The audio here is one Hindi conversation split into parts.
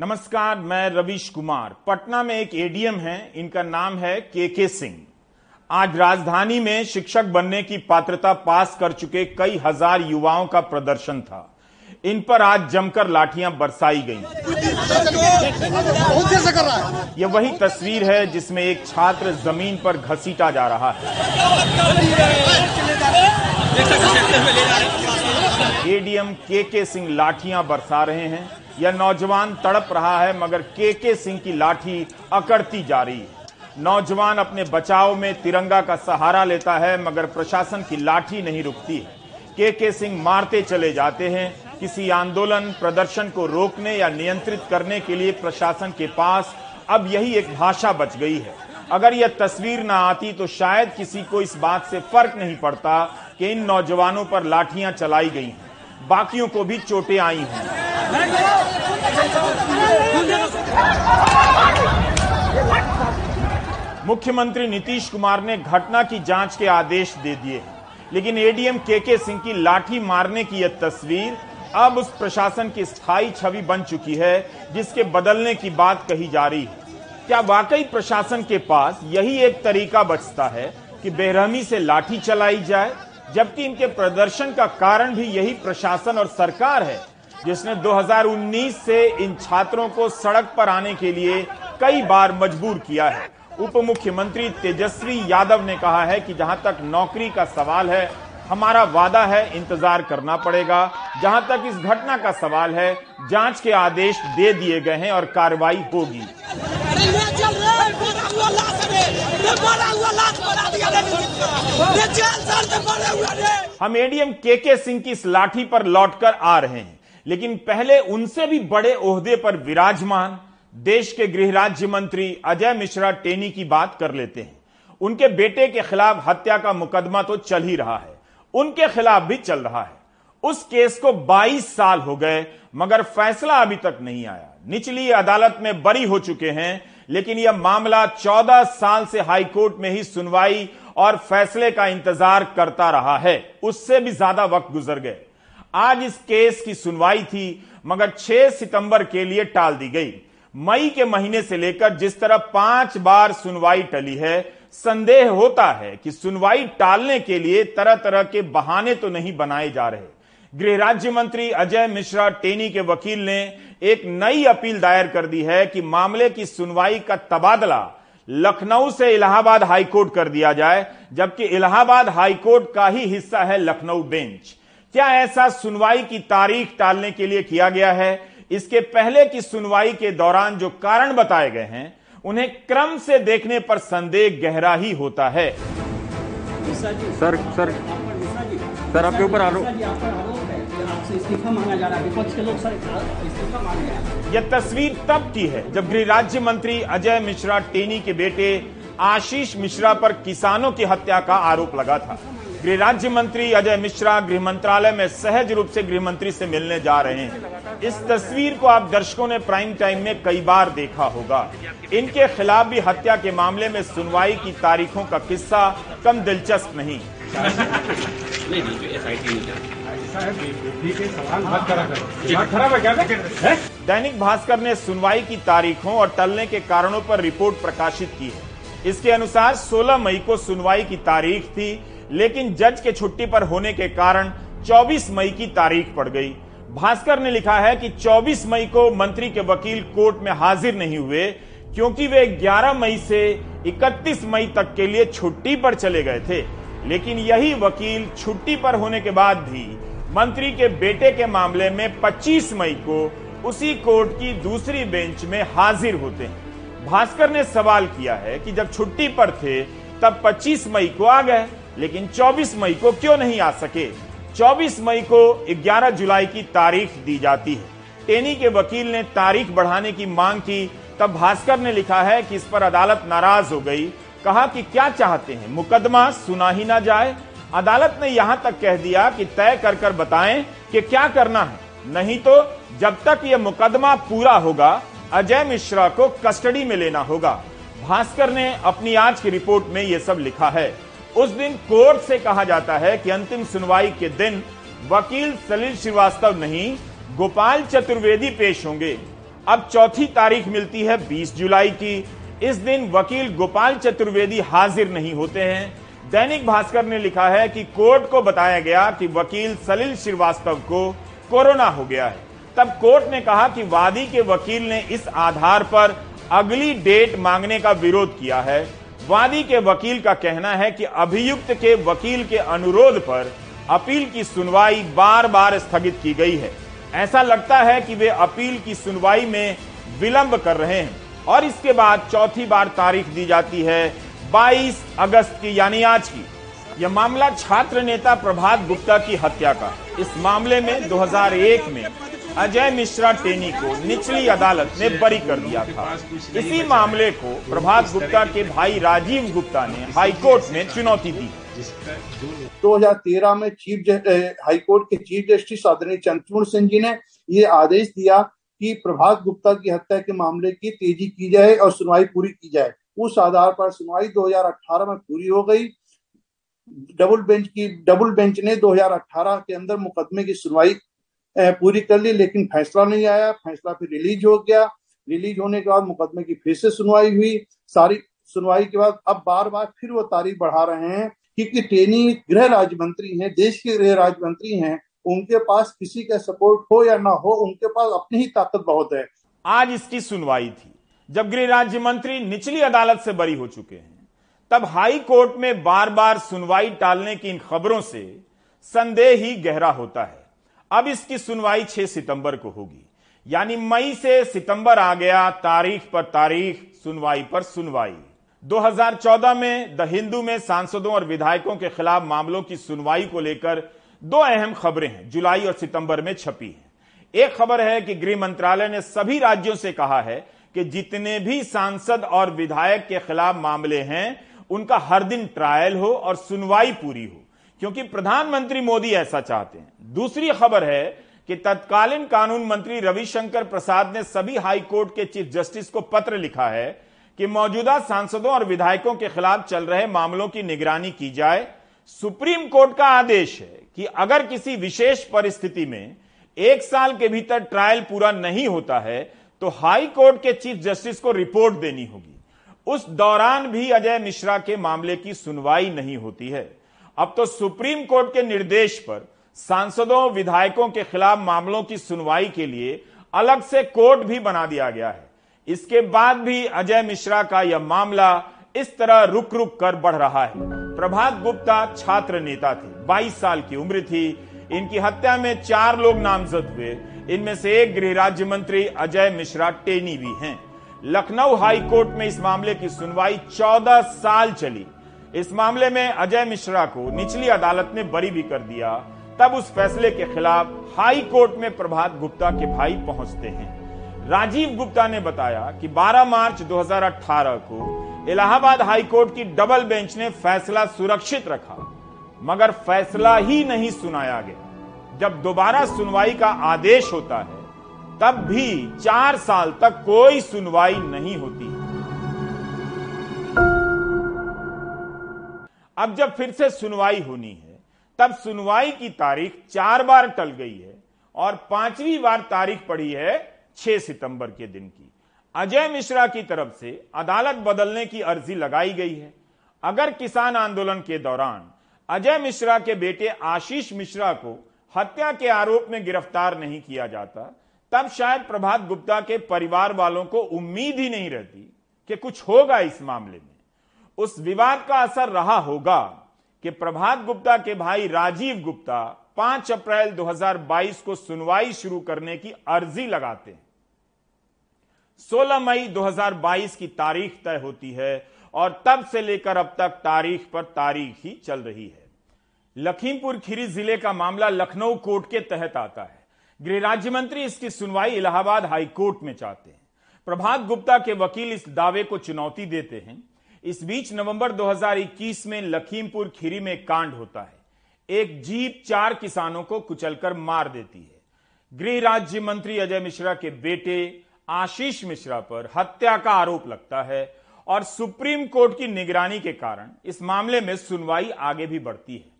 नमस्कार, मैं रविश कुमार। पटना में एक एडीएम हैं, इनका नाम है के के सिंह। आज राजधानी में शिक्षक बनने की पात्रता पास कर चुके कई हज़ार युवाओं का प्रदर्शन था। इन पर आज जमकर लाठियाँ बरसाई गईं। यह वही तस्वीर है जिसमें एक छात्र ज़मीन पर घसीटा जा रहा है। एडीएम के के सिंह लाठियाँ बरसा रहे हैं। यह नौजवान तड़प रहा है, मगर के के सिंह की लाठी अकड़ती जा रही। है नौजवान अपने बचाव में तिरंगा का सहारा लेता है, मगर प्रशासन की लाठी नहीं रुकती। है के के सिंह मारते चले जाते हैं। किसी आंदोलन, प्रदर्शन को रोकने या नियंत्रित करने के लिए प्रशासन के पास अब यही एक भाषा बच गई है। अगर यह तस्वीर ना आती तो शायद किसी को इस बात से फ़र्क नहीं पड़ता कि इन नौजवानों पर लाठियाँ चलाई गई हैं। बाकियों को भी चोटें आई हैं। मुख्यमंत्री नीतीश कुमार ने घटना की जाँच के आदेश दे दिए हैं, लेकिन एडीएम के के सिंह की लाठी मारने की यह तस्वीर अब उस प्रशासन की स्थायी छवि बन चुकी है, जिसके बदलने की बात कही जा रही है। क्या वाकई प्रशासन के पास यही एक तरीका बचता है कि बेरहमी से लाठी चलाई जाए जबकि इनके प्रदर्शन का कारण भी यही प्रशासन और सरकार है, जिसने 2019 से इन छात्रों को सड़क पर आने के लिए कई बार मजबूर किया है। उप मुख्यमंत्री तेजस्वी यादव ने कहा है कि जहाँ तक नौकरी का सवाल है हमारा वादा है, इंतज़ार करना पड़ेगा। जहाँ तक इस घटना का सवाल है, जाँच के आदेश दे दिए गए हैं और कार्रवाई होगी। हम एडीएम के के सिंह की इस लाठी पर लौटकर आ रहे हैं। लेकिन पहले उनसे भी बड़े ओहदे पर विराजमान देश के गृह राज्य मंत्री अजय मिश्रा टेनी की बात कर लेते हैं। उनके बेटे के खिलाफ हत्या का मुकदमा तो चल ही रहा है। उनके खिलाफ भी चल रहा है। उस केस को 22 साल हो गए, मगर फैसला अभी तक नहीं आया। निचली अदालत में बरी हो चुके हैं, लेकिन यह मामला 14 साल से हाईकोर्ट में ही सुनवाई और फैसले का इंतज़ार करता रहा है। उससे भी ज़्यादा वक्त गुजर गए। आज इस केस की सुनवाई थी, मगर 6 सितंबर के लिए टाल दी गई। मई के महीने से लेकर जिस तरह पाँच बार सुनवाई टली है संदेह होता है कि सुनवाई टालने के लिए तरह तरह के बहाने तो नहीं बनाए जा रहे। गृह राज्य मंत्री अजय मिश्रा टेनी के वकील ने एक नई अपील दायर कर दी है कि मामले की सुनवाई का तबादला लखनऊ से इलाहाबाद हाईकोर्ट कर दिया जाए, जबकि इलाहाबाद हाईकोर्ट का ही हिस्सा है लखनऊ बेंच। क्या ऐसा सुनवाई की तारीख टालने के लिए किया गया है? इसके पहले की सुनवाई के दौरान जो कारण बताए गए हैं उन्हें क्रम से देखने पर संदेह गहरा ही होता है। सर सर सर आपके ऊपर आरोप। इस्तीफा मांगा जा रहा है विपक्ष के लोग सर इस्तीफा मांग रहे हैं। यह तस्वीर तब की है जब गृह राज्य मंत्री अजय मिश्रा टेनी के बेटे आशीष मिश्रा पर किसानों की हत्या का आरोप लगा था। गृह राज्य मंत्री अजय मिश्रा गृह मंत्रालय में सहज रूप से गृह मंत्री से मिलने जा रहे हैं। इस तस्वीर को आप दर्शकों ने प्राइम टाइम में कई बार देखा होगा। इनके खिलाफ भी हत्या के मामले में सुनवाई की तारीखों का किस्सा कम दिलचस्प नहीं। दैनिक भास्कर ने सुनवाई की तारीखों और टलने के कारणों पर रिपोर्ट प्रकाशित की है। इसके अनुसार 16 मई को सुनवाई की तारीख थी। लेकिन जज के छुट्टी पर होने के कारण 24 मई की तारीख पड़ गई। भास्कर ने लिखा है कि 24 मई को मंत्री के वकील कोर्ट में हाजिर नहीं हुए, क्योंकि वे 11 मई से 31 मई तक के लिए छुट्टी पर चले गए थे। लेकिन यही वकील छुट्टी पर होने के बाद भी मंत्री के बेटे के मामले में 25 मई को उसी कोर्ट की दूसरी बेंच में हाजिर होते हैं। भास्कर ने सवाल किया है कि जब छुट्टी पर थे, तब 25 मई को आ गए। लेकिन 24 मई को क्यों नहीं आ सके? 24 मई को 11 जुलाई की तारीख दी जाती है। टेनी के वकील ने तारीख बढ़ाने की मांग की, तब भास्कर ने लिखा है कि इस पर अदालत नाराज़ हो गई। कहा कि क्या चाहते हैं? मुकदमा सुना ही ना जाए। अदालत ने यहाँ तक कह दिया कि तय कर कर बताएँ कि क्या करना है। नहीं तो जब तक यह मुकदमा पूरा होगा, अजय मिश्रा को कस्टडी में लेना होगा। भास्कर ने अपनी आज की रिपोर्ट में यह सब लिखा है। उस दिन कोर्ट से कहा जाता है कि अंतिम सुनवाई के दिन वकील सलील श्रीवास्तव नहीं, गोपाल चतुर्वेदी पेश होंगे। अब चौथी तारीख मिलती है 20 जुलाई की। इस दिन वकील गोपाल चतुर्वेदी हाजिर नहीं होते हैं। दैनिक भास्कर ने लिखा है कि कोर्ट को बताया गया कि वकील सलील श्रीवास्तव को कोरोना हो गया है। तब कोर्ट ने कहा कि वादी के वकील ने इस आधार पर अगली डेट मांगने का विरोध किया है। वादी के वकील का कहना है कि अभियुक्त के वकील के अनुरोध पर अपील की सुनवाई बार बार स्थगित की गई है। ऐसा लगता है कि वे अपील की सुनवाई में विलंब कर रहे हैं और इसके बाद चौथी बार तारीख दी जाती है 22 अगस्त की, यानी आज की। यह मामला छात्र नेता प्रभात गुप्ता की हत्या का इस मामले में 2001 में अजय मिश्रा टेनी को निचली अदालत ने बरी कर दिया था। इसी मामले को प्रभात गुप्ता के भाई राजीव गुप्ता ने हाईकोर्ट में चुनौती दी। 2013 में चीफ हाईकोर्ट के चीफ जस्टिस आदरणीय चंद्रपूर्ण सिंह जी ने ये आदेश दिया कि प्रभात गुप्ता की हत्या के मामले की तेज़ी की जाए और सुनवाई पूरी की जाए। उस आधार पर सुनवाई 2018 में पूरी हो गई। डबल बेंच की, डबल बेंच ने 2018 के अंदर मुकदमे की सुनवाई पूरी कर ली, लेकिन फैसला नहीं आया। फैसला फिर रिलीज़ हो गया। रिलीज़ होने के बाद मुकदमे की फिर से सुनवाई हुई। सारी सुनवाई के बाद अब बार बार फिर वो तारीख बढ़ा रहे हैं क्योंकि टेनी गृह राज्य मंत्री हैं, देश के गृह राज्य मंत्री हैं। उनके पास किसी का सपोर्ट हो या ना हो, उनके पास अपनी ही ताकत बहुत है। आज इसकी सुनवाई थी। जब गृह राज्य मंत्री निचली अदालत से बरी हो चुके हैं, तब हाई कोर्ट में बार बार सुनवाई टालने की इन खबरों से संदेह ही गहरा होता है। अब इसकी सुनवाई 6 सितंबर को होगी। यानी मई से सितंबर आ गया, तारीख पर तारीख, सुनवाई पर सुनवाई। 2014 में द हिंदू में सांसदों और विधायकों के खिलाफ मामलों की सुनवाई को लेकर दो अहम खबरें हैं, जुलाई और सितंबर में छपी हैं। एक खबर है कि गृह मंत्रालय ने सभी राज्यों से कहा है कि जितने भी सांसद और विधायक के खिलाफ मामले हैं, उनका हर दिन ट्रायल हो और सुनवाई पूरी हो। क्योंकि प्रधानमंत्री मोदी ऐसा चाहते हैं। दूसरी खबर है कि तत्कालीन कानून मंत्री रविशंकर प्रसाद ने सभी हाई कोर्ट के चीफ जस्टिस को पत्र लिखा है कि मौजूदा सांसदों और विधायकों के खिलाफ चल रहे मामलों की निगरानी की जाए। सुप्रीम कोर्ट का आदेश है कि अगर किसी विशेष परिस्थिति में एक साल के भीतर ट्रायल पूरा नहीं होता है तो हाई कोर्ट के चीफ जस्टिस को रिपोर्ट देनी होगी। उस दौरान भी अजय मिश्रा के मामले की सुनवाई नहीं होती है। अब तो सुप्रीम कोर्ट के निर्देश पर सांसदों, विधायकों के खिलाफ मामलों की सुनवाई के लिए अलग से कोर्ट भी बना दिया गया है। इसके बाद भी अजय मिश्रा का यह मामला इस तरह रुक रुक कर बढ़ रहा है। प्रभात गुप्ता छात्र नेता थे 22 साल की उम्र थी। इनकी हत्या में चार लोग नामजद हुए। इनमें से एक गृह राज्य मंत्री अजय मिश्रा टेनी भी हैं। लखनऊ हाई कोर्ट में इस मामले की सुनवाई 14 साल चली। इस मामले में अजय मिश्रा को निचली अदालत ने बरी भी कर दिया। तब उस फैसले के खिलाफ हाई कोर्ट में प्रभात गुप्ता के भाई पहुँचते हैं। राजीव गुप्ता ने बताया कि 12 मार्च 2018 को इलाहाबाद हाईकोर्ट की डबल बेंच ने फैसला सुरक्षित रखा, मगर फैसला ही नहीं सुनाया गया। जब दोबारा सुनवाई का आदेश होता है, तब भी चार साल तक कोई सुनवाई नहीं होती। अब जब फिर से सुनवाई होनी है, तब सुनवाई की तारीख चार बार टल गई है और पांचवी बार तारीख पड़ी है 6 सितंबर के दिन की। अजय मिश्रा की तरफ़ से अदालत बदलने की अर्जी लगाई गई है। अगर किसान आंदोलन के दौरान अजय मिश्रा के बेटे आशीष मिश्रा को हत्या के आरोप में गिरफ़्तार नहीं किया जाता, तब शायद प्रभात गुप्ता के परिवार वालों को उम्मीद ही नहीं रहती कि कुछ होगा इस मामले में। उस विवाद का असर रहा होगा कि प्रभात गुप्ता के भाई राजीव गुप्ता 5 अप्रैल 2022 को सुनवाई शुरू करने की अर्जी लगाते हैं। 16 मई 2022 की तारीख तय होती है और तब से लेकर अब तक तारीख पर तारीख ही चल रही है। लखीमपुर खीरी ज़िले का मामला लखनऊ कोर्ट के तहत आता है। गृह राज्य मंत्री इसकी सुनवाई इलाहाबाद हाई कोर्ट में चाहते हैं। प्रभात गुप्ता के वकील इस दावे को चुनौती देते हैं। इस बीच नवंबर 2021 में लखीमपुर खीरी में कांड होता है। एक जीप चार किसानों को कुचलकर मार देती है। गृह राज्य मंत्री अजय मिश्रा के बेटे आशीष मिश्रा पर हत्या का आरोप लगता है और सुप्रीम कोर्ट की निगरानी के कारण इस मामले में सुनवाई आगे भी बढ़ती है।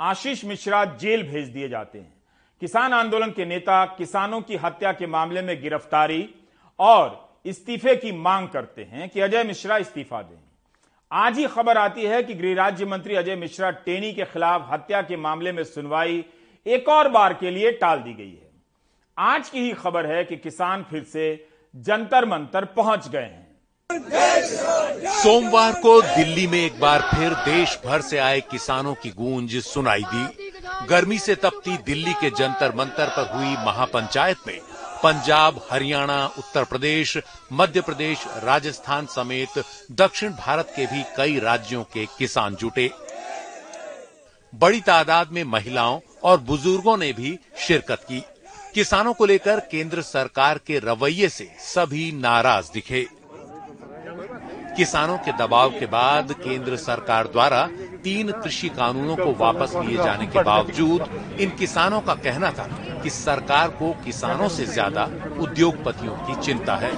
आशीष मिश्रा जेल भेज दिए जाते हैं। किसान आंदोलन के नेता किसानों की हत्या के मामले में गिरफ्तारी और इस्तीफे की मांग करते हैं कि अजय मिश्रा इस्तीफा दें। आज ही खबर आती है कि गृह राज्य मंत्री अजय मिश्रा टेनी के खिलाफ हत्या के मामले में सुनवाई एक और बार के लिए टाल दी गई है। आज की ही खबर है कि किसान फिर से जंतर मंतर पहुँच गए हैं। सोमवार को दिल्ली में एक बार फिर देश भर से आए किसानों की गूंज सुनाई दी। गर्मी से तपती दिल्ली के जंतर मंतर पर हुई महापंचायत में पंजाब, हरियाणा, उत्तर प्रदेश, मध्य प्रदेश, राजस्थान समेत दक्षिण भारत के भी कई राज्यों के किसान जुटे। बड़ी तादाद में महिलाओं और बुज़ुर्गों ने भी शिरकत की। किसानों को लेकर केंद्र सरकार के रवैये से सभी नाराज़ दिखे। किसानों के दबाव के बाद केंद्र सरकार द्वारा तीन कृषि कानूनों को वापस लिए जाने के बावजूद इन किसानों का कहना था कि सरकार को किसानों से ज़्यादा उद्योगपतियों की चिंता है।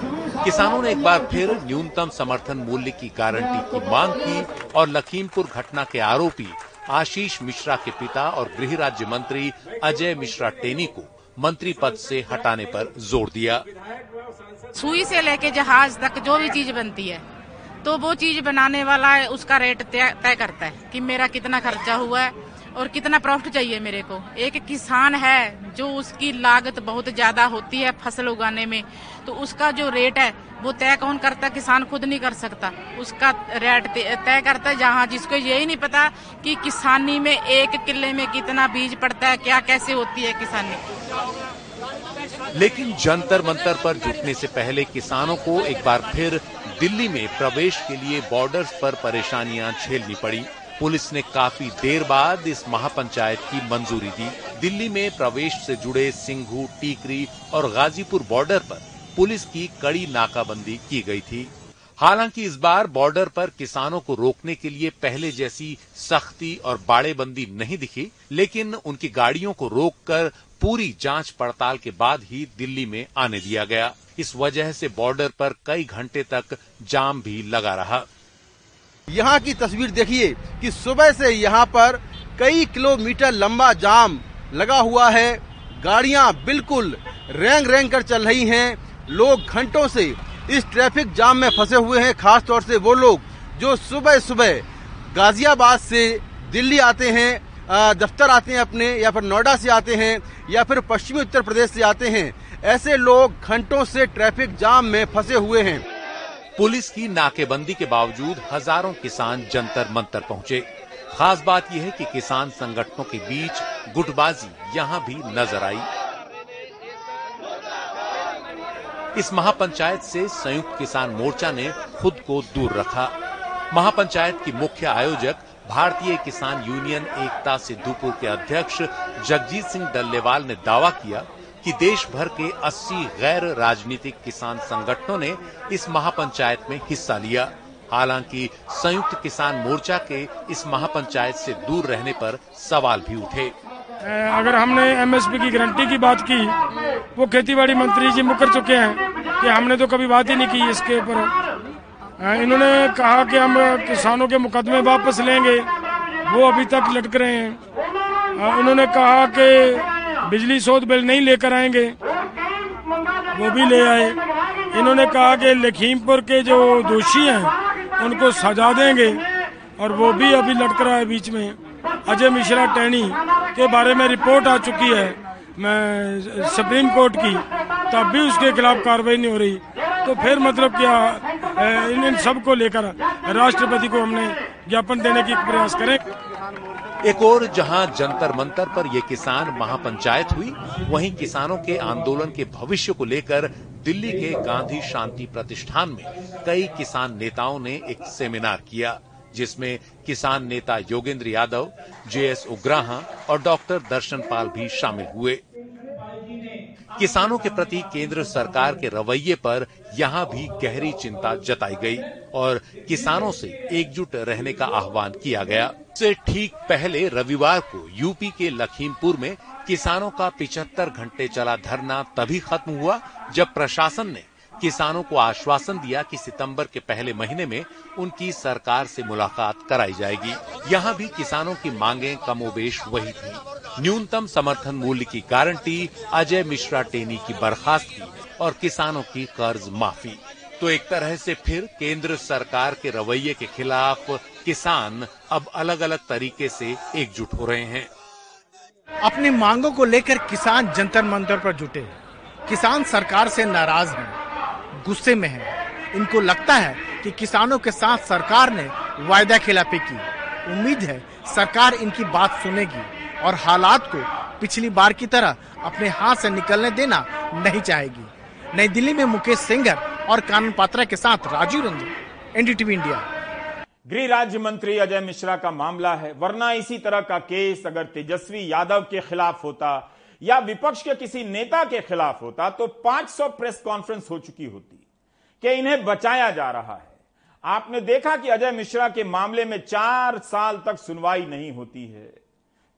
किसानों ने एक बार फिर न्यूनतम समर्थन मूल्य की गारंटी की मांग की और लखीमपुर घटना के आरोपी आशीष मिश्रा के पिता और गृह राज्य मंत्री अजय मिश्रा टेनी को मंत्री पद से हटाने पर ज़ोर दिया। सुई से लेके जहाज़ तक जो भी चीज़ बनती है तो वो चीज़ बनाने वाला है, उसका रेट तय करता है कि मेरा कितना खर्चा हुआ है। और कितना प्रॉफिट चाहिए मेरे को? एक किसान है जो उसकी लागत बहुत ज़्यादा होती है फ़सल उगाने में तो उसका जो रेट है, वो तय कौन करता? किसान खुद नहीं कर सकता। उसका रेट तय करता है जहाँ जिसको यही नहीं पता कि किसानी में एक किले में कितना बीज पड़ता है, क्या कैसे होती है किसानी। लेकिन जंतर मंतर पर जुटने से पहले किसानों को एक बार फिर दिल्ली में प्रवेश के लिए बॉर्डर्स पर परेशानियाँ झेलनी पड़ी। पुलिस ने काफ़ी देर बाद इस महापंचायत की मंजूरी दी। दिल्ली में प्रवेश से जुड़े सिंघू, टीकरी और गाजीपुर बॉर्डर पर पुलिस की कड़ी नाकाबंदी की गई थी। हालाँकि इस बार बॉर्डर पर किसानों को रोकने के लिए पहले जैसी सख्ती और बाड़ेबंदी नहीं दिखी, लेकिन उनकी गाड़ियों को रोककर पूरी जाँच पड़ताल के बाद ही दिल्ली में आने दिया गया। इस वजह से बॉर्डर पर कई घंटे तक जाम भी लगा रहा। यहाँ की तस्वीर देखिए कि सुबह से यहाँ पर कई किलोमीटर लंबा जाम लगा हुआ है। गाड़ियाँ बिल्कुल रेंग रेंग कर चल रही हैं। लोग घंटों से इस ट्रैफ़िक जाम में फंसे हुए हैं। खास तौर से वो लोग जो सुबह सुबह गाजियाबाद से दिल्ली आते हैं दफ्तर आते हैं अपने, या फिर नोएडा से आते हैं, या फिर पश्चिमी उत्तर प्रदेश से आते हैं। ऐसे लोग घंटों से ट्रैफ़िक जाम में फंसे हुए हैं। पुलिस की नाकेबंदी के बावजूद हज़ारों किसान जंतर मंतर पहुँचे। खास बात यह है कि किसान संगठनों के बीच गुटबाजी यहाँ भी नज़र आई। इस महापंचायत से संयुक्त किसान मोर्चा ने खुद को दूर रखा। महापंचायत की मुख्य आयोजक भारतीय किसान यूनियन एकता सिद्धूपुर के अध्यक्ष जगजीत सिंह डल्लेवाल ने दावा किया कि देश भर के 80 गैर राजनीतिक किसान संगठनों ने इस महापंचायत में हिस्सा लिया। हालाँकि संयुक्त किसान मोर्चा के इस महापंचायत से दूर रहने पर सवाल भी उठे। अगर हमने एमएसपी की गारंटी की बात की, वो खेतीबाड़ी मंत्री जी मुकर चुके हैं कि हमने तो कभी बात ही नहीं की इसके ऊपर। इन्होंने कहा कि हम किसानों के मुकदमे वापस लेंगे, वो अभी तक लटक रहे हैं। इन्होंने कहा कि बिजली शोध बिल नहीं लेकर आएँगे। वो भी ले आए। इन्होंने कहा कि लखीमपुर के जो दोषी हैं, उनको सजा देंगे और वो भी अभी लटक रहा है बीच में। अजय मिश्रा टैनी के बारे में रिपोर्ट आ चुकी है, मैं सुप्रीम कोर्ट की, तब भी उसके खिलाफ कार्रवाई नहीं हो रही। तो फिर मतलब क्या इन इन सबको लेकर राष्ट्रपति को हमने ज्ञापन देने की प्रयास करें। एक और जहाँ जंतर मंतर पर ये किसान महापंचायत हुई, वहीं किसानों के आंदोलन के भविष्य को लेकर दिल्ली के गांधी शांति प्रतिष्ठान में कई किसान नेताओं ने एक सेमिनार किया, जिसमें किसान नेता योगेंद्र यादव, जेएस उग्राहा और डॉक्टर दर्शन पाल भी शामिल हुए। किसानों के प्रति केंद्र सरकार के रवैये पर यहाँ भी गहरी चिंता जताई गई। और किसानों से एकजुट रहने का आह्वान किया गया। से ठीक पहले रविवार को यूपी के लखीमपुर में किसानों का पिछहत्तर घंटे चला धरना तभी खत्म हुआ जब प्रशासन ने किसानों को आश्वासन दिया कि सितंबर के पहले महीने में उनकी सरकार से मुलाकात कराई जाएगी। यहाँ भी किसानों की मांगे कमोबेश वही थी। न्यूनतम समर्थन मूल्य की गारंटी, अजय मिश्रा टेनी की बर्खास्तगी और किसानों की कर्ज माफ़ी। तो एक तरह से फिर केंद्र सरकार के रवैये के खिलाफ किसान अब अलग अलग तरीके से एकजुट हो रहे हैं। अपनी मांगों को लेकर किसान जंतर मंतर पर जुटे किसान सरकार से नाराज़ हैं, गुस्से में हैं। इनको लगता है कि किसानों के साथ सरकार ने वायदा खिलाफी की। उम्मीद है सरकार इनकी बात सुनेगी और हालात को पिछली बार की तरह अपने हाथ से निकलने देना नहीं चाहेगी। नई दिल्ली में मुकेश सिंगर और कानन पात्रा के साथ राजीव रंजन एनडीटीवी इंडिया गृह राज्य मंत्री अजय मिश्रा का मामला है। वरना इसी तरह का केस अगर तेजस्वी यादव के खिलाफ होता या विपक्ष के किसी नेता के खिलाफ होता तो 500 प्रेस कॉन्फ्रेंस हो चुकी होती कि इन्हें बचाया जा रहा है। आपने देखा कि अजय मिश्रा के मामले में चार साल तक सुनवाई नहीं होती है।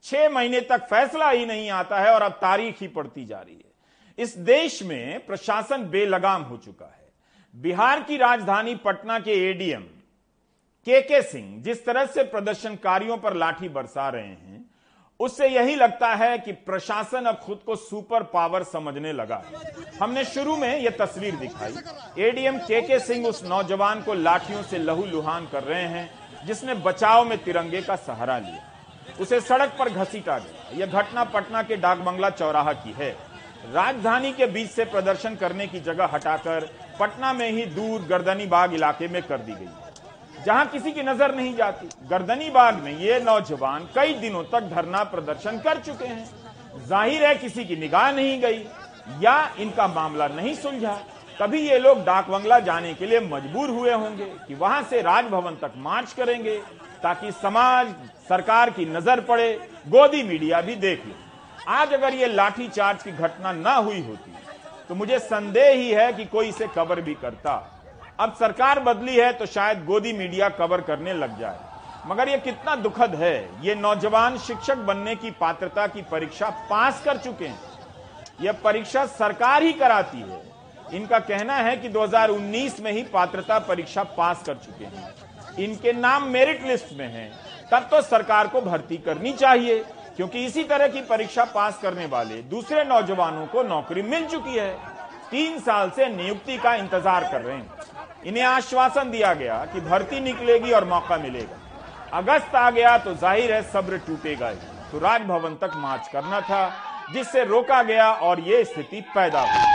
छह महीने तक फैसला ही नहीं आता है और अब तारीख ही पड़ती जा रही है। इस देश में प्रशासन बेलगाम हो चुका है। बिहार की राजधानी पटना के एडीएम के के सिंह, जिस तरह से प्रदर्शनकारियों पर लाठी बरसा रहे हैं, उससे यही लगता है कि प्रशासन अब खुद को सुपर पावर समझने लगा है। हमने शुरू में यह तस्वीर दिखाई। एडीएम के के सिंह उस नौजवान को लाठियों से लहू लुहान कर रहे हैं, जिसने बचाव में तिरंगे का सहारा लिया। उसे सड़क पर घसीटा गया। यह घटना पटना के डाक बंगला चौराहा की है। राजधानी के बीच से प्रदर्शन करने की जगह हटाकर पटना में ही दूर गर्दनी बाग इलाके में कर दी गई। जहाँ किसी की नज़र नहीं जाती, गर्दनी बाग में ये नौजवान कई दिनों तक धरना प्रदर्शन कर चुके हैं। ज़ाहिर है किसी की निगाह नहीं गई, या इनका मामला नहीं सुलझा। तभी ये लोग डाक बंगला जाने के लिए मजबूर हुए होंगे कि वहाँ से राजभवन तक मार्च करेंगे, ताकि समाज, सरकार की नज़र पड़े, गोदी मीडिया भी देख ले। आज अगर ये लाठी चार्ज की घटना ना हुई होती तो मुझे संदेह ही है कि कोई इसे कवर भी करता। अब सरकार बदली है तो शायद गोदी मीडिया कवर करने लग जाए। मगर यह कितना दुखद है, ये नौजवान शिक्षक बनने की पात्रता की परीक्षा पास कर चुके हैं। यह परीक्षा सरकार ही कराती है। इनका कहना है कि 2019 में ही पात्रता परीक्षा पास कर चुके हैं। इनके नाम मेरिट लिस्ट में हैं। तब तो सरकार को भर्ती करनी चाहिए। क्योंकि इसी तरह की परीक्षा पास करने वाले दूसरे नौजवानों को नौकरी मिल चुकी है। तीन साल से नियुक्ति का इंतज़ार कर रहे हैं। इन्हें आश्वासन दिया गया कि भर्ती निकलेगी और मौका मिलेगा। अगस्त आ गया तो ज़ाहिर है सब्र टूटेगा तो राजभवन तक मार्च करना था, जिससे रोका गया और ये स्थिति पैदा हुई।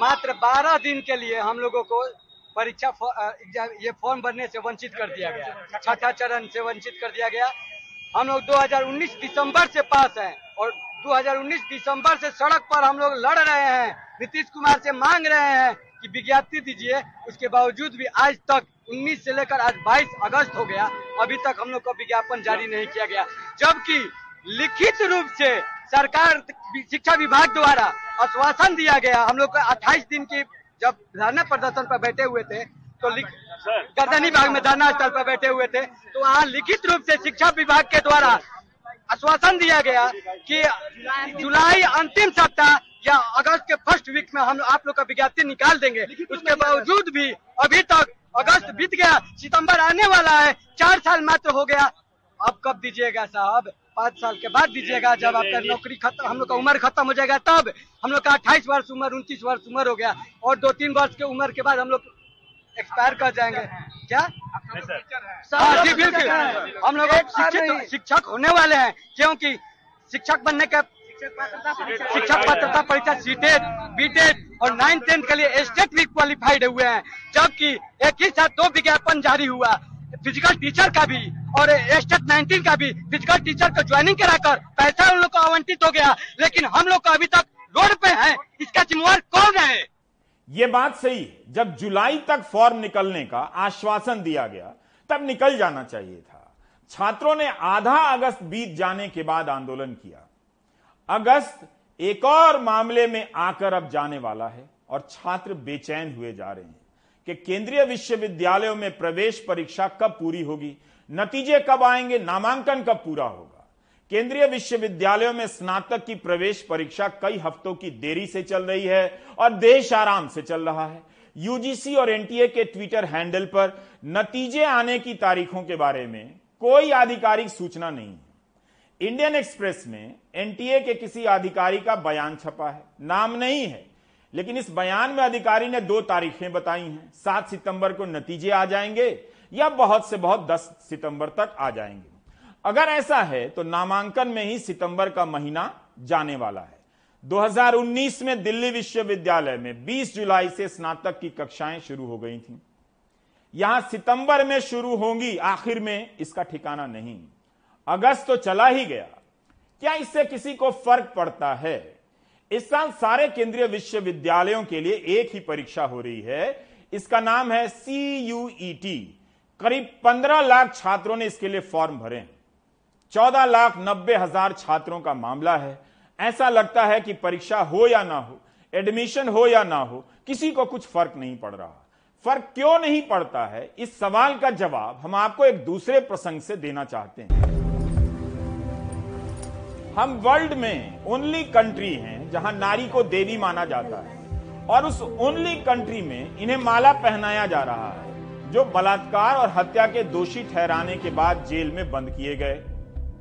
मात्र 12 दिन के लिए हम लोगों को परीक्षा ये फॉर्म भरने से वंचित कर दिया गया। छठा चरण से वंचित कर दिया गया। हम लोग 2019 दिसंबर से पास हैं और 2019 दिसंबर से सड़क पर हम लोग लड़ रहे हैं। नीतीश कुमार से मांग रहे हैं कि विज्ञप्ति दीजिए। उसके बावजूद भी आज तक 19 से लेकर आज 22 अगस्त हो गया। अभी तक हम लोग का विज्ञापन जारी नहीं किया गया। जबकि लिखित रूप से सरकार शिक्षा विभाग द्वारा आश्वासन दिया गया। हम लोग को 28 दिन की जब धरना प्रदर्शन पर बैठे हुए थे तो गर्दनी बाग में धरना स्थल पर बैठे हुए थे। तो वहाँ लिखित रूप से शिक्षा विभाग के द्वारा आश्वासन दिया गया कि जुलाई अंतिम सप्ताह या अगस्त के फ़र्स्ट वीक में हम आप लोग का विज्ञप्ति निकाल देंगे। उसके बावजूद भी अभी तक अगस्त बीत गया सितंबर आने वाला है चार साल मात्र हो गया। अब कब दीजिएगा साहब? पाँच साल के बाद दीजिएगा। जब आपका नौकरी खत्म हम लोग का उम्र खत्म हो जाएगा तब। हम लोग का अट्ठाईस वर्ष उम्र उनतीस वर्ष उम्र हो गया। और दो तीन वर्ष के उम्र के बाद हम लोग एक्सपायर कर जाएँगे। क्या? हाँ जी बिल्कुल। हम लोग शिक्षित शिक्षक होने वाले हैं क्योंकि शिक्षक बनने का शिक्षक पात्रता परीक्षा सीटेट बीटेट और नाइन टेंथ के लिए स्टेट भी क्वालिफाइड हुए हैं जबकि एक ही साथ दो विज्ञापन जारी हुआ फ़िज़िकल टीचर का भी और स्टेट नाइनटीन का भी। फ़िज़िकल टीचर का ज्वाइनिंग कराकर पैसा उन लोग को आवंटित हो गया लेकिन हम लोग का अभी तक रोड पे है इसका जिम्मेवार कौन है? ये बात सही है जब जुलाई तक फॉर्म निकलने का आश्वासन दिया गया, तब निकल जाना चाहिए था। छात्रों ने आधा अगस्त बीत जाने के बाद आंदोलन किया। अगस्त एक और मामले में आकर अब जाने वाला है और छात्र बेचैन हुए जा रहे हैं कि केंद्रीय विश्वविद्यालयों में प्रवेश परीक्षा कब पूरी होगी, नतीजे कब आएँगे, नामांकन कब पूरा होगा। केंद्रीय विश्वविद्यालयों में स्नातक की प्रवेश परीक्षा कई हफ्तों की देरी से चल रही है और देश आराम से चल रहा है। यूजीसी और एनटीए के ट्विटर हैंडल पर नतीजे आने की तारीखों के बारे में कोई आधिकारिक सूचना नहीं है। इंडियन एक्सप्रेस में एनटीए के किसी अधिकारी का बयान छपा है। नाम नहीं है, लेकिन इस बयान में अधिकारी ने दो तारीखें बताई हैं। सात सितंबर को नतीजे आ जाएँगे या बहुत से बहुत दस सितंबर तक आ जाएँगे। अगर ऐसा है तो नामांकन में ही सितंबर का महीना जाने वाला है। 2019 में दिल्ली विश्वविद्यालय में 20 जुलाई से स्नातक की कक्षाएँ शुरू हो गई थी। यहाँ सितंबर में शुरू होंगी, आखिर में इसका ठिकाना नहीं। अगस्त तो चला ही गया। क्या इससे किसी को फ़र्क पड़ता है? इस साल सारे केंद्रीय विश्वविद्यालयों के लिए एक ही परीक्षा हो रही है। इसका नाम है सी टी करीब पंद्रह लाख छात्रों ने इसके लिए फॉर्म भरे चौदह लाख नब्बे हज़ार छात्रों का मामला है। ऐसा लगता है कि परीक्षा हो या ना हो, एडमिशन हो या ना हो, किसी को कुछ फ़र्क नहीं पड़ रहा। फ़र्क क्यों नहीं पड़ता है? इस सवाल का जवाब हम आपको एक दूसरे प्रसंग से देना चाहते हैं। हम वर्ल्ड में ओनली कंट्री हैं जहाँ नारी को देवी माना जाता है और उस ओनली कंट्री में इन्हें माला पहनाया जा रहा है, जो बलात्कार और हत्या के दोषी ठहराने के बाद जेल में बंद किए गए।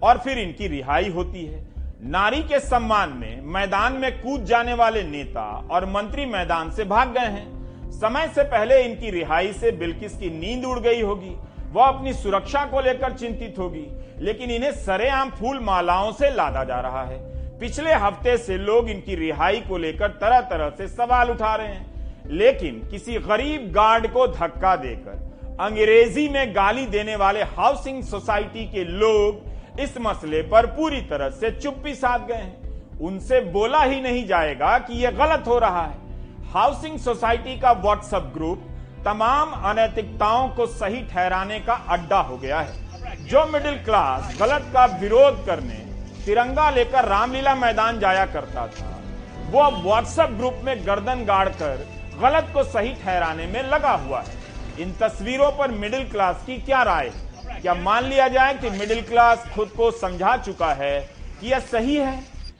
और फिर इनकी रिहाई होती है। नारी के सम्मान में मैदान में कूद जाने वाले नेता और मंत्री मैदान से भाग गए हैं। समय से पहले इनकी रिहाई से बिल्किस की नींद उड़ गई होगी। वह अपनी सुरक्षा को लेकर चिंतित होगी, लेकिन इन्हें सरेआम फूल मालाओं से लादा जा रहा है। पिछले हफ़्ते से लोग इनकी रिहाई को लेकर तरह तरह से सवाल उठा रहे हैं। लेकिन किसी गरीब गार्ड को धक्का देकर, अंग्रेज़ी में गाली देने वाले हाउसिंग सोसाइटी के लोग इस मसले पर पूरी तरह से चुप्पी साध गए हैं। उनसे बोला ही नहीं जाएगा कि यह गलत हो रहा है। हाउसिंग सोसाइटी का व्हाट्सएप ग्रुप तमाम अनैतिकताओं को सही ठहराने का अड्डा हो गया है। जो मिडिल क्लास गलत का विरोध करने तिरंगा लेकर रामलीला मैदान जाया करता था, वो अब व्हाट्सएप ग्रुप में गर्दन गाड़ कर गलत को सही ठहराने में लगा हुआ है। इन तस्वीरों पर मिडिल क्लास की क्या राय है? क्या मान लिया जाए कि मिडिल क्लास खुद को समझा चुका है कि यह सही है।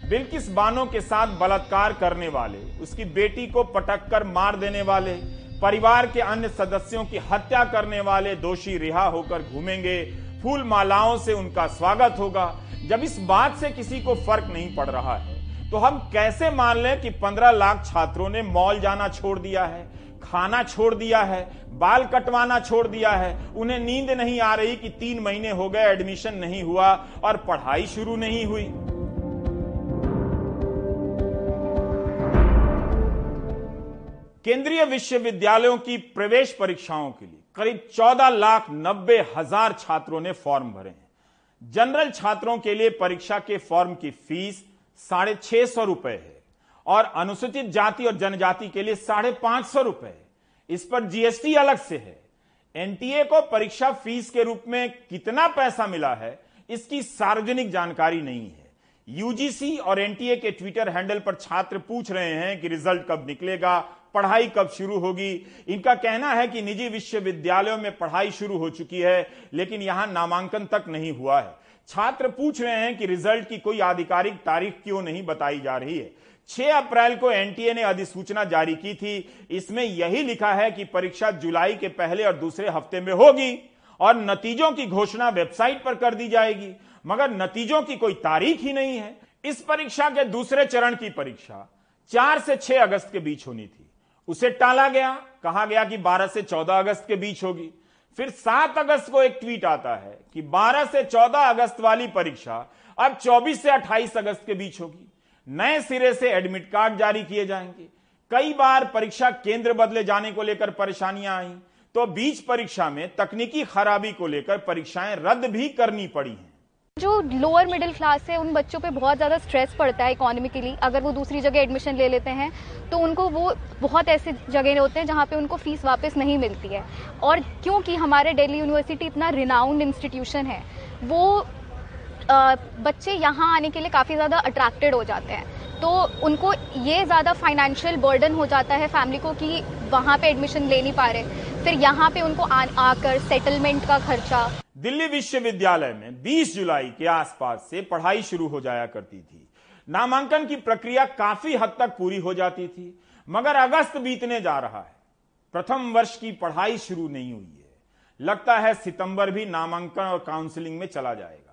बिल्किस बानो के साथ बलात्कार करने वाले, उसकी बेटी को पटक कर मार देने वाले, परिवार के अन्य सदस्यों की हत्या करने वाले दोषी रिहा होकर घूमेंगे, फूल मालाओं से उनका स्वागत होगा। जब इस बात से किसी को फ़र्क नहीं पड़ रहा है तो हम कैसे मान लें कि 15 लाख छात्रों ने मॉल जाना छोड़ दिया है? खाना छोड़ दिया है, बाल कटवाना छोड़ दिया है, उन्हें नींद नहीं आ रही कि तीन महीने हो गए एडमिशन नहीं हुआ और पढ़ाई शुरू नहीं हुई। केंद्रीय विश्वविद्यालयों की प्रवेश परीक्षाओं के लिए करीब चौदह लाख नब्बे हज़ार छात्रों ने फॉर्म भरे हैं। जनरल छात्रों के लिए परीक्षा के फॉर्म की फ़ीस साढ़े छह सौ रुपए है। और अनुसूचित जाति और जनजाति के लिए साढ़े पाँच सौ रुपए। इस पर जीएसटी अलग से है। एनटीए को परीक्षा फ़ीस के रूप में कितना पैसा मिला है, इसकी सार्वजनिक जानकारी नहीं है। यूजीसी और एनटीए के ट्विटर हैंडल पर छात्र पूछ रहे हैं कि रिज़ल्ट कब निकलेगा, पढ़ाई कब शुरू होगी। इनका कहना है कि निजी विश्वविद्यालयों में पढ़ाई शुरू हो चुकी है, लेकिन यहाँ नामांकन तक नहीं हुआ है। छात्र पूछ रहे हैं कि रिज़ल्ट की कोई आधिकारिक तारीख क्यों नहीं बताई जा रही है। 6 अप्रैल को एनटीए ने अधिसूचना जारी की थी। इसमें यही लिखा है कि परीक्षा जुलाई के पहले और दूसरे हफ़्ते में होगी और नतीजों की घोषणा वेबसाइट पर कर दी जाएगी। मगर नतीजों की कोई तारीख ही नहीं है। इस परीक्षा के दूसरे चरण की परीक्षा 4 से 6 अगस्त के बीच होनी थी। उसे टाला गया, कहा गया कि 12 से 14 अगस्त के बीच होगी। फिर 7 अगस्त को एक ट्वीट आता है कि 12 से 14 अगस्त वाली परीक्षा अब 24 से 28 अगस्त के बीच होगी। नए सिरे से एडमिट कार्ड जारी किए जाएँगे। कई बार परीक्षा केंद्र बदले जाने को लेकर परेशानियाँ आई तो बीच परीक्षा में तकनीकी खराबी को लेकर परीक्षाएँ रद्द भी करनी पड़ी हैं। जो लोअर मिडिल क्लास है, उन बच्चों पे बहुत ज़्यादा स्ट्रेस पड़ता है इकोनॉमिकली अगर वो दूसरी जगह एडमिशन ले लेते हैं तो उनको वो बहुत ऐसे जगह होते हैं जहाँ पे उनको फ़ीस वापस नहीं मिलती है। और क्योंकि हमारे दिल्ली यूनिवर्सिटी इतना रिनाउंड इंस्टीट्यूशन है, वो बच्चे यहाँ आने के लिए काफ़ी ज़्यादा अट्रैक्टेड हो जाते हैं। तो उनको ये ज़्यादा फाइनेंशियल बर्डन हो जाता है फैमिली को कि वहाँ पे एडमिशन ले नहीं पा रहे। फिर यहाँ पे उनको आ, आकर सेटलमेंट का खर्चा। दिल्ली विश्वविद्यालय में 20 जुलाई के आसपास से पढ़ाई शुरू हो जाया करती थी। नामांकन की प्रक्रिया काफ़ी हद तक पूरी हो जाती थी मगर अगस्त बीतने जा रहा है। प्रथम वर्ष की पढ़ाई शुरू नहीं हुई है। लगता है सितंबर भी नामांकन और काउंसलिंग में चला जाएगा।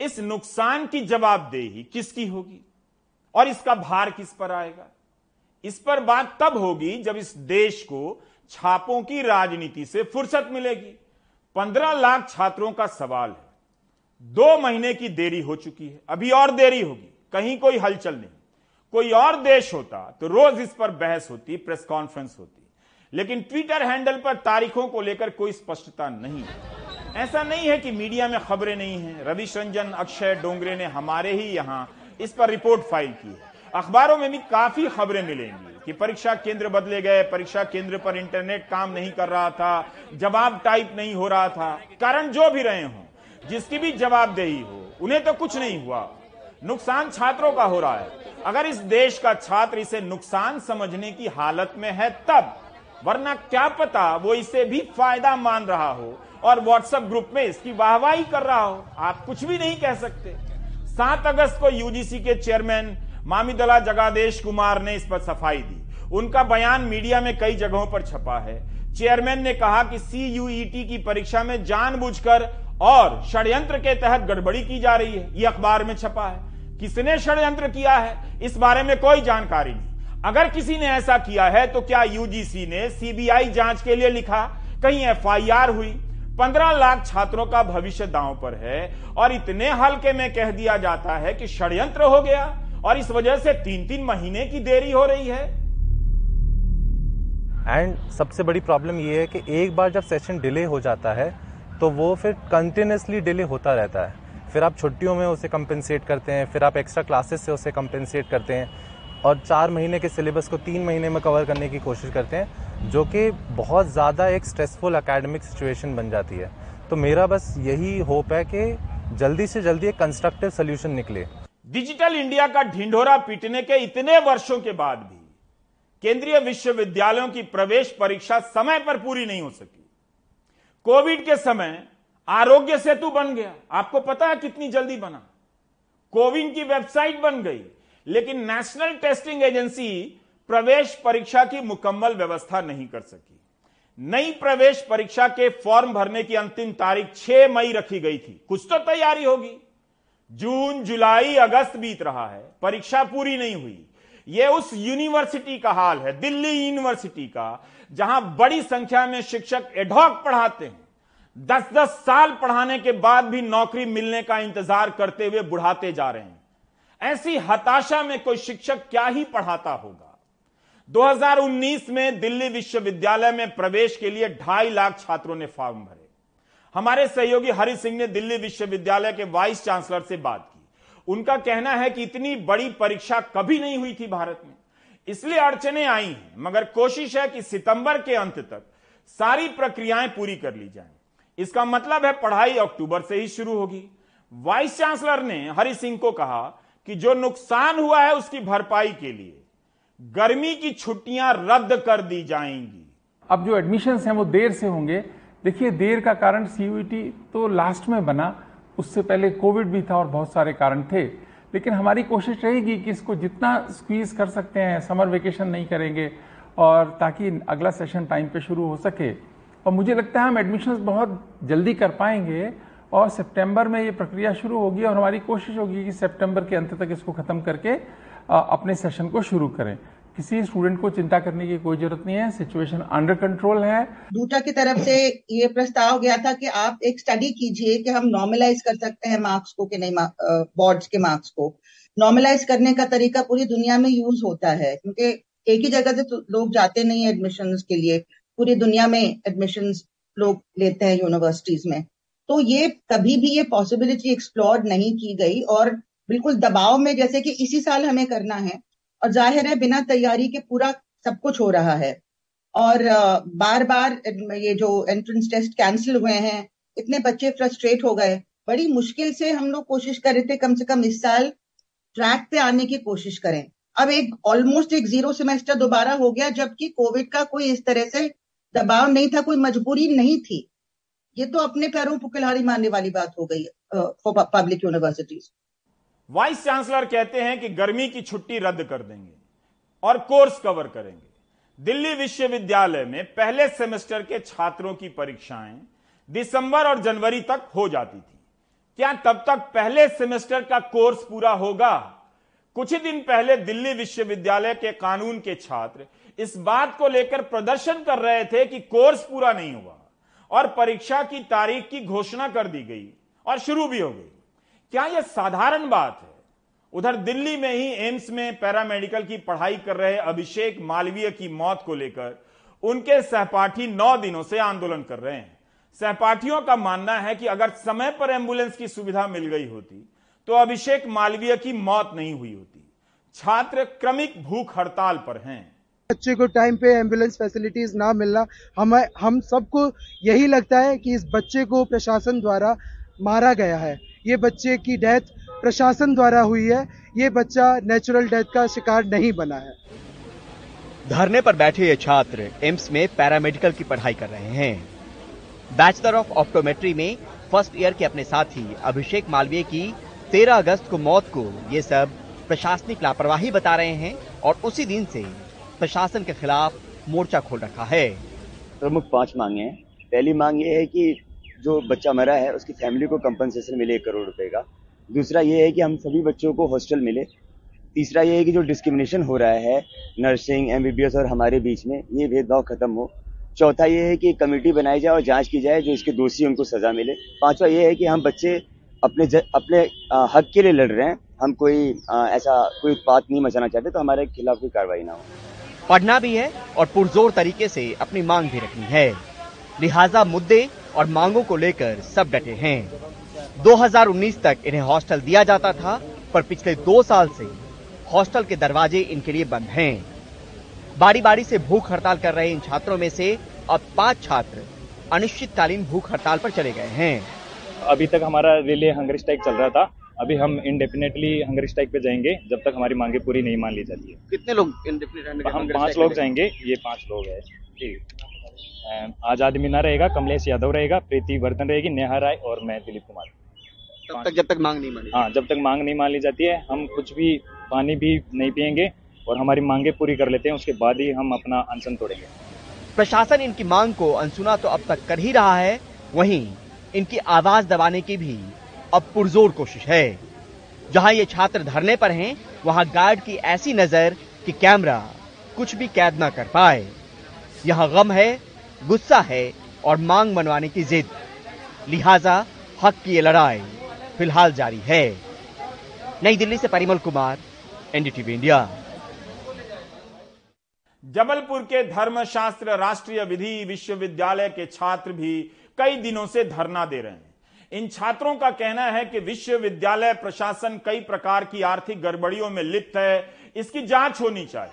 इस नुकसान की जवाबदेही किसकी होगी? और इसका भार किस पर आएगा? इस पर बात तब होगी जब इस देश को छापों की राजनीति से फुर्सत मिलेगी। पंद्रह लाख छात्रों का सवाल है। दो महीने की देरी हो चुकी है। अभी और देरी होगी। कहीं कोई हलचल नहीं। कोई और देश होता तो रोज इस पर बहस होती, प्रेस कॉन्फ्रेंस होती। लेकिन ट्विटर हैंडल पर तारीखों को लेकर कोई स्पष्टता नहीं। है ऐसा नहीं है कि मीडिया में खबरें नहीं है। रविश रंजन, अक्षय डोंगरे ने हमारे ही यहाँ इस पर रिपोर्ट फ़ाइल की है। अखबारों में भी काफ़ी खबरें मिलेंगी कि परीक्षा केंद्र बदले गए, परीक्षा केंद्र पर इंटरनेट काम नहीं कर रहा था, जवाब टाइप नहीं हो रहा था। कारण जो भी रहे हों, जिसकी भी जवाबदेही हो, उन्हें तो कुछ नहीं हुआ। नुकसान छात्रों का हो रहा है। अगर इस देश का छात्र इसे नुकसान समझने की हालत में है, तब वरना क्या पता वो इसे भी फ़ायदा मान रहा हो और व्हाट्सएप ग्रुप में इसकी वाहवाही कर रहा हो। आप कुछ भी नहीं कह सकते। सात अगस्त को यूजीसी के चेयरमैन मामिदला जगादेश कुमार ने इस पर सफ़ाई दी। उनका बयान मीडिया में कई जगहों पर छपा है। चेयरमैन ने कहा कि सीयूईटी की परीक्षा में जानबूझकर और षड्यंत्र के तहत गड़बड़ी की जा रही है। यह अखबार में छपा है। किसने षड्यंत्र किया है? इस बारे में कोई जानकारी नहीं। अगर किसी ने ऐसा किया है तो क्या यूजीसी ने सीबीआई जाँच के लिए लिखा? कहीं एफआईआर हुई। पंद्रह लाख छात्रों का भविष्य दांव पर है, और इतने हल्के में कह दिया जाता है कि षड्यंत्र हो गया, और इस वजह से तीन तीन महीने की देरी हो रही है। एंड सबसे बड़ी प्रॉब्लम यह है कि एक बार जब सेशन डिले हो जाता है तो वो फिर कंटिन्यूसली डिले होता रहता है। फिर आप छुट्टियों में उसे कंपेंसेट करते हैं, फिर आप एक्स्ट्रा क्लासेस से उसे कंपेंसेट करते हैं। और चार महीने के सिलेबस को तीन महीने में कवर करने की कोशिश करते हैं, जो कि बहुत ज़्यादा एक स्ट्रेसफुल अकेडमिक सिचुएशन बन जाती है। तो मेरा बस यही होप है कि जल्दी से जल्दी एक कंस्ट्रक्टिव सोल्यूशन निकले। डिजिटल इंडिया का ढिंढोरा पीटने के इतने वर्षों के बाद भी केंद्रीय विश्वविद्यालयों की प्रवेश परीक्षा समय पर पूरी नहीं हो सकी। कोविड के समय आरोग्य सेतु बन गया। आपको पता है कितनी जल्दी बना? कोविन की वेबसाइट बन गई। लेकिन नेशनल टेस्टिंग एजेंसी प्रवेश परीक्षा की मुकम्मल व्यवस्था नहीं कर सकी। नई प्रवेश परीक्षा के फॉर्म भरने की अंतिम तारीख 6 मई रखी गई थी। कुछ तो तैयारी होगी। जून, जुलाई, अगस्त बीत रहा है। परीक्षा पूरी नहीं हुई। यह उस यूनिवर्सिटी का हाल है, दिल्ली यूनिवर्सिटी का, जहाँ बड़ी संख्या में शिक्षक एडॉक पढ़ाते हैं। दस दस साल पढ़ाने के बाद भी नौकरी मिलने का इंतज़ार करते हुए बुढ़ाते जा रहे हैं। ऐसी हताशा में कोई शिक्षक क्या ही पढ़ाता होगा? 2019 में दिल्ली विश्वविद्यालय में प्रवेश के लिए ढाई लाख छात्रों ने फॉर्म भरे। हमारे सहयोगी हरि सिंह ने दिल्ली विश्वविद्यालय के वाइस चांसलर से बात की। उनका कहना है कि इतनी बड़ी परीक्षा कभी नहीं हुई थी भारत में। इसलिए अड़चने आई हैं, मगर कोशिश है कि सितंबर के अंत तक सारी प्रक्रियाएँ पूरी कर ली जाएँ। इसका मतलब है पढ़ाई अक्टूबर से ही शुरू होगी। वाइस चांसलर ने हरि सिंह को कहा कि जो नुकसान हुआ है उसकी भरपाई के लिए। गर्मी की छुट्टियाँ रद्द कर दी जाएँगी। अब जो एडमिशन हैं वो देर से होंगे। देखिए, देर का कारण सीयूईटी तो लास्ट में बना। उससे पहले कोविड भी था और बहुत सारे कारण थे। लेकिन हमारी कोशिश रहेगी कि इसको जितना स्क्वीज कर सकते हैं समर वेकेशन नहीं करेंगे और ताकि अगला सेशन टाइम पे शुरू हो सके। और मुझे लगता है हम एडमिशन्स बहुत जल्दी कर पाएँगे। और सितंबर में ये प्रक्रिया शुरू होगी और हमारी कोशिश होगी कि सितंबर के अंत तक इसको खत्म करके अपने सेशन को शुरू करें। किसी स्टूडेंट को चिंता करने की कोई ज़रूरत नहीं है सिचुएशन अंडर कंट्रोल है। दूटा की तरफ़ से ये प्रस्ताव गया था कि आप एक स्टडी कीजिए कि हम नॉर्मलाइज कर सकते हैं मार्क्स को कि नहीं बोर्ड्स के मार्क्स को। नॉर्मलाइज करने का तरीका पूरी दुनिया में यूज़ होता है, क्योंकि एक ही जगह से तो लोग जाते नहीं है एडमिशन के लिए। पूरी दुनिया में एडमिशन लोग लेते हैं यूनिवर्सिटीज में। तो ये कभी भी ये पॉसिबिलिटी एक्सप्लोर नहीं की गई और बिल्कुल दबाव में जैसे कि इसी साल हमें करना है और ज़ाहिर है बिना तैयारी के पूरा सब कुछ हो रहा है। और बार बार ये जो एंट्रेंस टेस्ट कैंसिल हुए हैं, इतने बच्चे फ्रस्ट्रेट हो गए, बड़ी मुश्किल से हम लोग कोशिश कर रहे थे कम से कम इस साल ट्रैक पे आने की कोशिश करें। अब एक ऑलमोस्ट एक ज़ीरो सेमेस्टर दोबारा हो गया जबकि कोविड का कोई इस तरह से दबाव नहीं था, कोई मजबूरी नहीं थी। ये तो अपने पैरों पर कुल्हाड़ी मारने वाली बात हो गई for public universities vice chancellor कहते हैं कि गर्मी की छुट्टी रद्द कर देंगे और कोर्स कवर करेंगे। दिल्ली विश्वविद्यालय में पहले सेमेस्टर के छात्रों की परीक्षाएँ दिसंबर और जनवरी तक हो जाती थी। क्या तब तक पहले सेमेस्टर का कोर्स पूरा होगा? कुछ ही दिन पहले दिल्ली विश्वविद्यालय के कानून के छात्र इस बात को लेकर प्रदर्शन कर रहे थे कि कोर्स पूरा नहीं हुआ। और परीक्षा की तारीख की घोषणा कर दी गई और शुरू भी हो गई। क्या यह साधारण बात है? उधर दिल्ली में ही एम्स में पैरामेडिकल की पढ़ाई कर रहे अभिषेक मालवीय की मौत को लेकर उनके सहपाठी नौ दिनों से आंदोलन कर रहे हैं। सहपाठियों का मानना है कि अगर समय पर एंबुलेंस की सुविधा मिल गई होती तो अभिषेक मालवीय की मौत नहीं हुई होती। छात्र क्रमिक भूख हड़ताल पर हैं। बच्चे को टाइम पे एंबुलेंस फैसिलिटीज़ ना मिलना, हम हम सबको यही लगता है कि इस बच्चे को प्रशासन द्वारा मारा गया है। ये बच्चे की डेथ प्रशासन द्वारा हुई है। ये बच्चा नेचुरल डेथ का शिकार नहीं बना है। धरने पर बैठे ये छात्र एम्स में पैरामेडिकल की पढ़ाई कर रहे हैं। बैचलर ऑफ़ ऑप्टोमेट्री में फ़र्स्ट ईयर के अपने साथी अभिषेक मालवीय की 13 अगस्त को मौत को ये सब प्रशासनिक लापरवाही बता रहे हैं और उसी दिन से प्रशासन के खिलाफ मोर्चा खोल रखा है। प्रमुख पाँच मांगे हैं। पहली मांग ये है कि जो बच्चा मरा है उसकी फैमिली को कंपनसेशन मिले एक करोड़ रुपए का। दूसरा ये है कि हम सभी बच्चों को हॉस्टल मिले। तीसरा ये है कि जो डिस्क्रिमिनेशन हो रहा है नर्सिंग एमबीबीएस और हमारे बीच में ये भेदभाव खत्म हो। चौथा ये है कि कमेटी बनाई जाए और जाँच की जाए जो इसके दोषी उनको सजा मिले। पांचवा ये है कि हम बच्चे अपने ज, अपने आ, हक के लिए लड़ रहे हैं। हम कोई आ, ऐसा कोई उत्पाद नहीं मचाना चाहते तो हमारे खिलाफ कोई कार्रवाई ना हो। पढ़ना भी है और पुरजोर तरीके से अपनी मांग भी रखनी है। लिहाजा मुद्दे और मांगों को लेकर सब डटे हैं। 2019 तक इन्हें हॉस्टल दिया जाता था, पर पिछले दो साल से हॉस्टल के दरवाजे इनके लिए बंद हैं। बारी बारी से भूख हड़ताल कर रहे इन छात्रों में से अब पाँच छात्र अनिश्चितकालीन भूख हड़ताल पर चले गए हैं। अभी तक हमारा रिले हंगर स्ट्राइक चल रहा था। अभी हम इंडेफिनेटली हंगर स्ट्राइक पे जाएँगे जब तक हमारी मांगे पूरी नहीं मान ली जाती है। कितने लोग इंडेफिनेट हम पाँच लोग जाएँगे? ये पाँच लोग है। ठीक आज़ाद मीना रहेगा कमलेश यादव रहेगा प्रीति वर्धन रहेगी नेहा राय और मैं दिलीप कुमार। तब तक जब तक मांग नहीं मानी हाँ जब तक मांग नहीं मान ली जाती है हम कुछ भी पानी भी नहीं पियेंगे और हमारी मांगे पूरी कर लेते हैं उसके बाद ही हम अपना अनशन तोड़ेंगे। प्रशासन इनकी मांग को अनसुना तो अब तक कर ही रहा है वहीं इनकी आवाज़ दबाने की भी अब पुरजोर कोशिश है। जहाँ ये छात्र धरने पर हैं, वहाँ गार्ड की ऐसी नज़र कि कैमरा कुछ भी कैद न कर पाए। यहाँ गम है, गुस्सा है और मांग मनवाने की जिद। लिहाजा हक की ये लड़ाई फ़िलहाल जारी है। नई दिल्ली से परिमल कुमार, एनडीटीवी इंडिया। जबलपुर के धर्मशास्त्र राष्ट्रीय विधि विश्वविद्यालय के छात्र भी कई दिनों से धरना दे रहे हैं। इन छात्रों का कहना है कि विश्वविद्यालय प्रशासन कई प्रकार की आर्थिक गड़बड़ियों में लिप्त है। इसकी जाँच होनी चाहिए।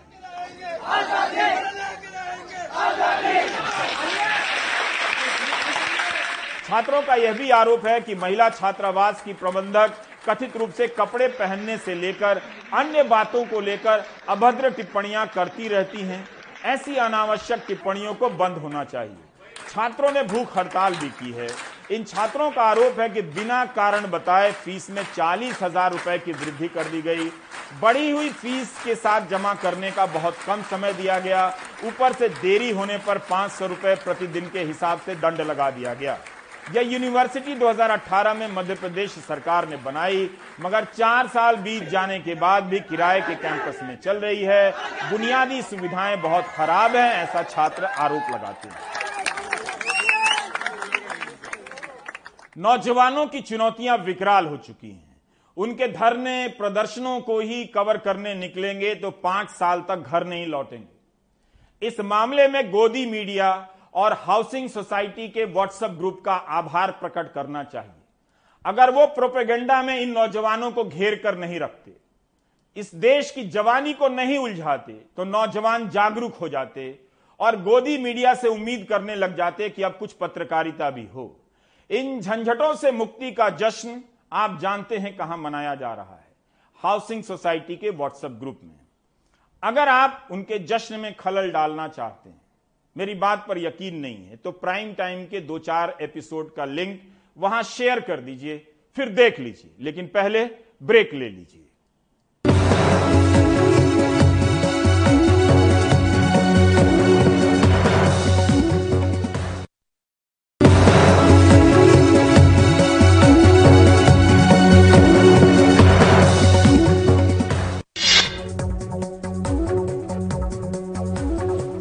छात्रों का यह भी आरोप है कि महिला छात्रावास की प्रबंधक कथित रूप से कपड़े पहनने से लेकर अन्य बातों को लेकर अभद्र टिप्पणियाँ करती रहती हैं। ऐसी अनावश्यक टिप्पणियों को बंद होना चाहिए। छात्रों ने भूख हड़ताल भी की है। इन छात्रों का आरोप है कि बिना कारण बताए फ़ीस में चालीस हज़ार रुपए की वृद्धि कर दी गई। बढ़ी हुई फ़ीस के साथ जमा करने का बहुत कम समय दिया गया। ऊपर से देरी होने पर पाँच सौ रुपए प्रतिदिन के हिसाब से दंड लगा दिया गया। यह यूनिवर्सिटी 2018 में मध्य प्रदेश सरकार ने बनाई, मगर चार साल बीत जाने के बाद भी किराए के कैंपस में चल रही है। बुनियादी सुविधाएँ बहुत खराब हैं, ऐसा छात्र आरोप लगाते हैं। नौजवानों की चुनौतियाँ विकराल हो चुकी हैं। उनके धरने प्रदर्शनों को ही कवर करने निकलेंगे तो पाँच साल तक घर नहीं लौटेंगे। इस मामले में गोदी मीडिया और हाउसिंग सोसाइटी के व्हाट्सएप ग्रुप का आभार प्रकट करना चाहिए। अगर वो प्रोपेगेंडा में इन नौजवानों को घेर कर नहीं रखते, इस देश की जवानी को नहीं उलझाते तो नौजवान जागरूक हो जाते और गोदी मीडिया से उम्मीद करने लग जाते कि अब कुछ पत्रकारिता भी हो। इन झंझटों से मुक्ति का जश्न आप जानते हैं कहाँ मनाया जा रहा है। हाउसिंग सोसाइटी के व्हाट्सएप ग्रुप में। अगर आप उनके जश्न में खलल डालना चाहते हैं, मेरी बात पर यकीन नहीं है तो प्राइम टाइम के दो चार एपिसोड का लिंक वहाँ शेयर कर दीजिए, फिर देख लीजिए, लेकिन पहले ब्रेक ले लीजिए।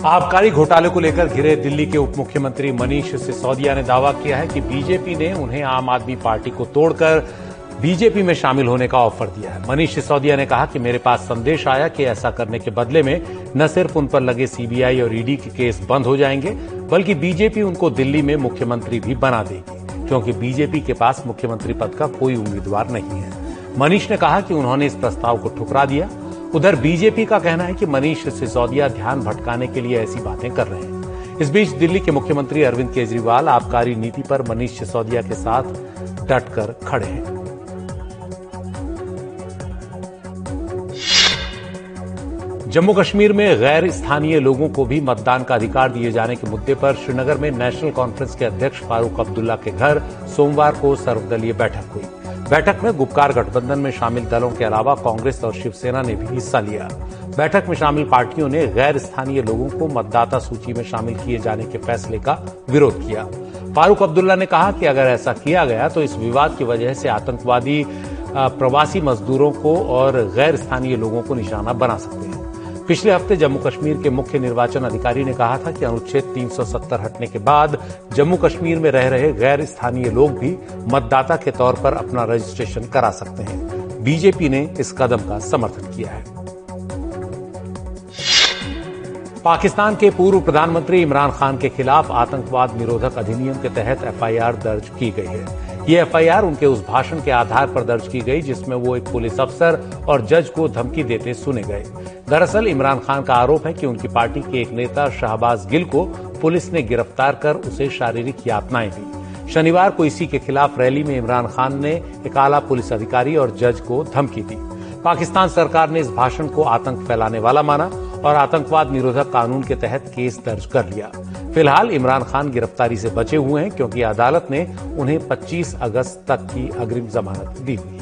आबकारी घोटाले को लेकर घिरे दिल्ली के उप मुख्यमंत्री मनीष सिसोदिया ने दावा किया है कि बीजेपी ने उन्हें आम आदमी पार्टी को तोड़कर बीजेपी में शामिल होने का ऑफ़र दिया है। मनीष सिसोदिया ने कहा कि मेरे पास संदेश आया कि ऐसा करने के बदले में न सिर्फ़ उन पर लगे सीबीआई और ईडी के केस बंद हो जाएँगे, बल्कि बीजेपी उनको दिल्ली में मुख्यमंत्री भी बना देगी, क्योंकि बीजेपी के पास मुख्यमंत्री पद का कोई उम्मीदवार नहीं है। मनीष ने कहा कि उन्होंने इस प्रस्ताव को ठुकरा दिया। उधर बीजेपी का कहना है कि मनीष सिसोदिया ध्यान भटकाने के लिए ऐसी बातें कर रहे हैं। इस बीच दिल्ली के मुख्यमंत्री अरविंद केजरीवाल आबकारी नीति पर मनीष सिसोदिया के साथ डटकर खड़े हैं। जम्मू कश्मीर में गैर स्थानीय लोगों को भी मतदान का अधिकार दिए जाने के मुद्दे पर श्रीनगर में नेशनल कॉन्फ्रेंस के अध्यक्ष फारूक अब्दुल्ला के घर सोमवार को सर्वदलीय बैठक हुई। बैठक में गुप्कार गठबंधन में शामिल दलों के अलावा कांग्रेस और शिवसेना ने भी हिस्सा लिया। बैठक में शामिल पार्टियों ने गैर स्थानीय लोगों को मतदाता सूची में शामिल किए जाने के फैसले का विरोध किया। फारूक अब्दुल्ला ने कहा कि अगर ऐसा किया गया तो इस विवाद की वजह से आतंकवादी प्रवासी मजदूरों को और गैर स्थानीय लोगों को निशाना बना सकते हैं। पिछले हफ़्ते जम्मू कश्मीर के मुख्य निर्वाचन अधिकारी ने कहा था कि अनुच्छेद 370 हटने के बाद जम्मू कश्मीर में रह रहे गैर स्थानीय लोग भी मतदाता के तौर पर अपना रजिस्ट्रेशन करा सकते हैं। बीजेपी ने इस कदम का समर्थन किया है। पाकिस्तान के पूर्व प्रधानमंत्री इमरान खान के खिलाफ आतंकवाद निरोधक अधिनियम के तहत एफआईआर दर्ज की गई है। ये एफआईआर उनके उस भाषण के आधार पर दर्ज की गई, जिसमें वो एक पुलिस अफसर और जज को धमकी देते सुने गए। दरअसल इमरान खान का आरोप है कि उनकी पार्टी के एक नेता शाहबाज गिल को पुलिस ने गिरफ़्तार कर उसे शारीरिक यातनाएँ दी। शनिवार को इसी के खिलाफ रैली में इमरान खान ने एक आला पुलिस अधिकारी और जज को धमकी दी। पाकिस्तान सरकार ने इस भाषण को आतंक फैलाने वाला माना और आतंकवाद निरोधक कानून के तहत केस दर्ज कर लिया। फ़िलहाल इमरान खान गिरफ्तारी से बचे हुए हैं क्योंकि अदालत ने उन्हें 25 अगस्त तक की अग्रिम जमानत दी हुई है।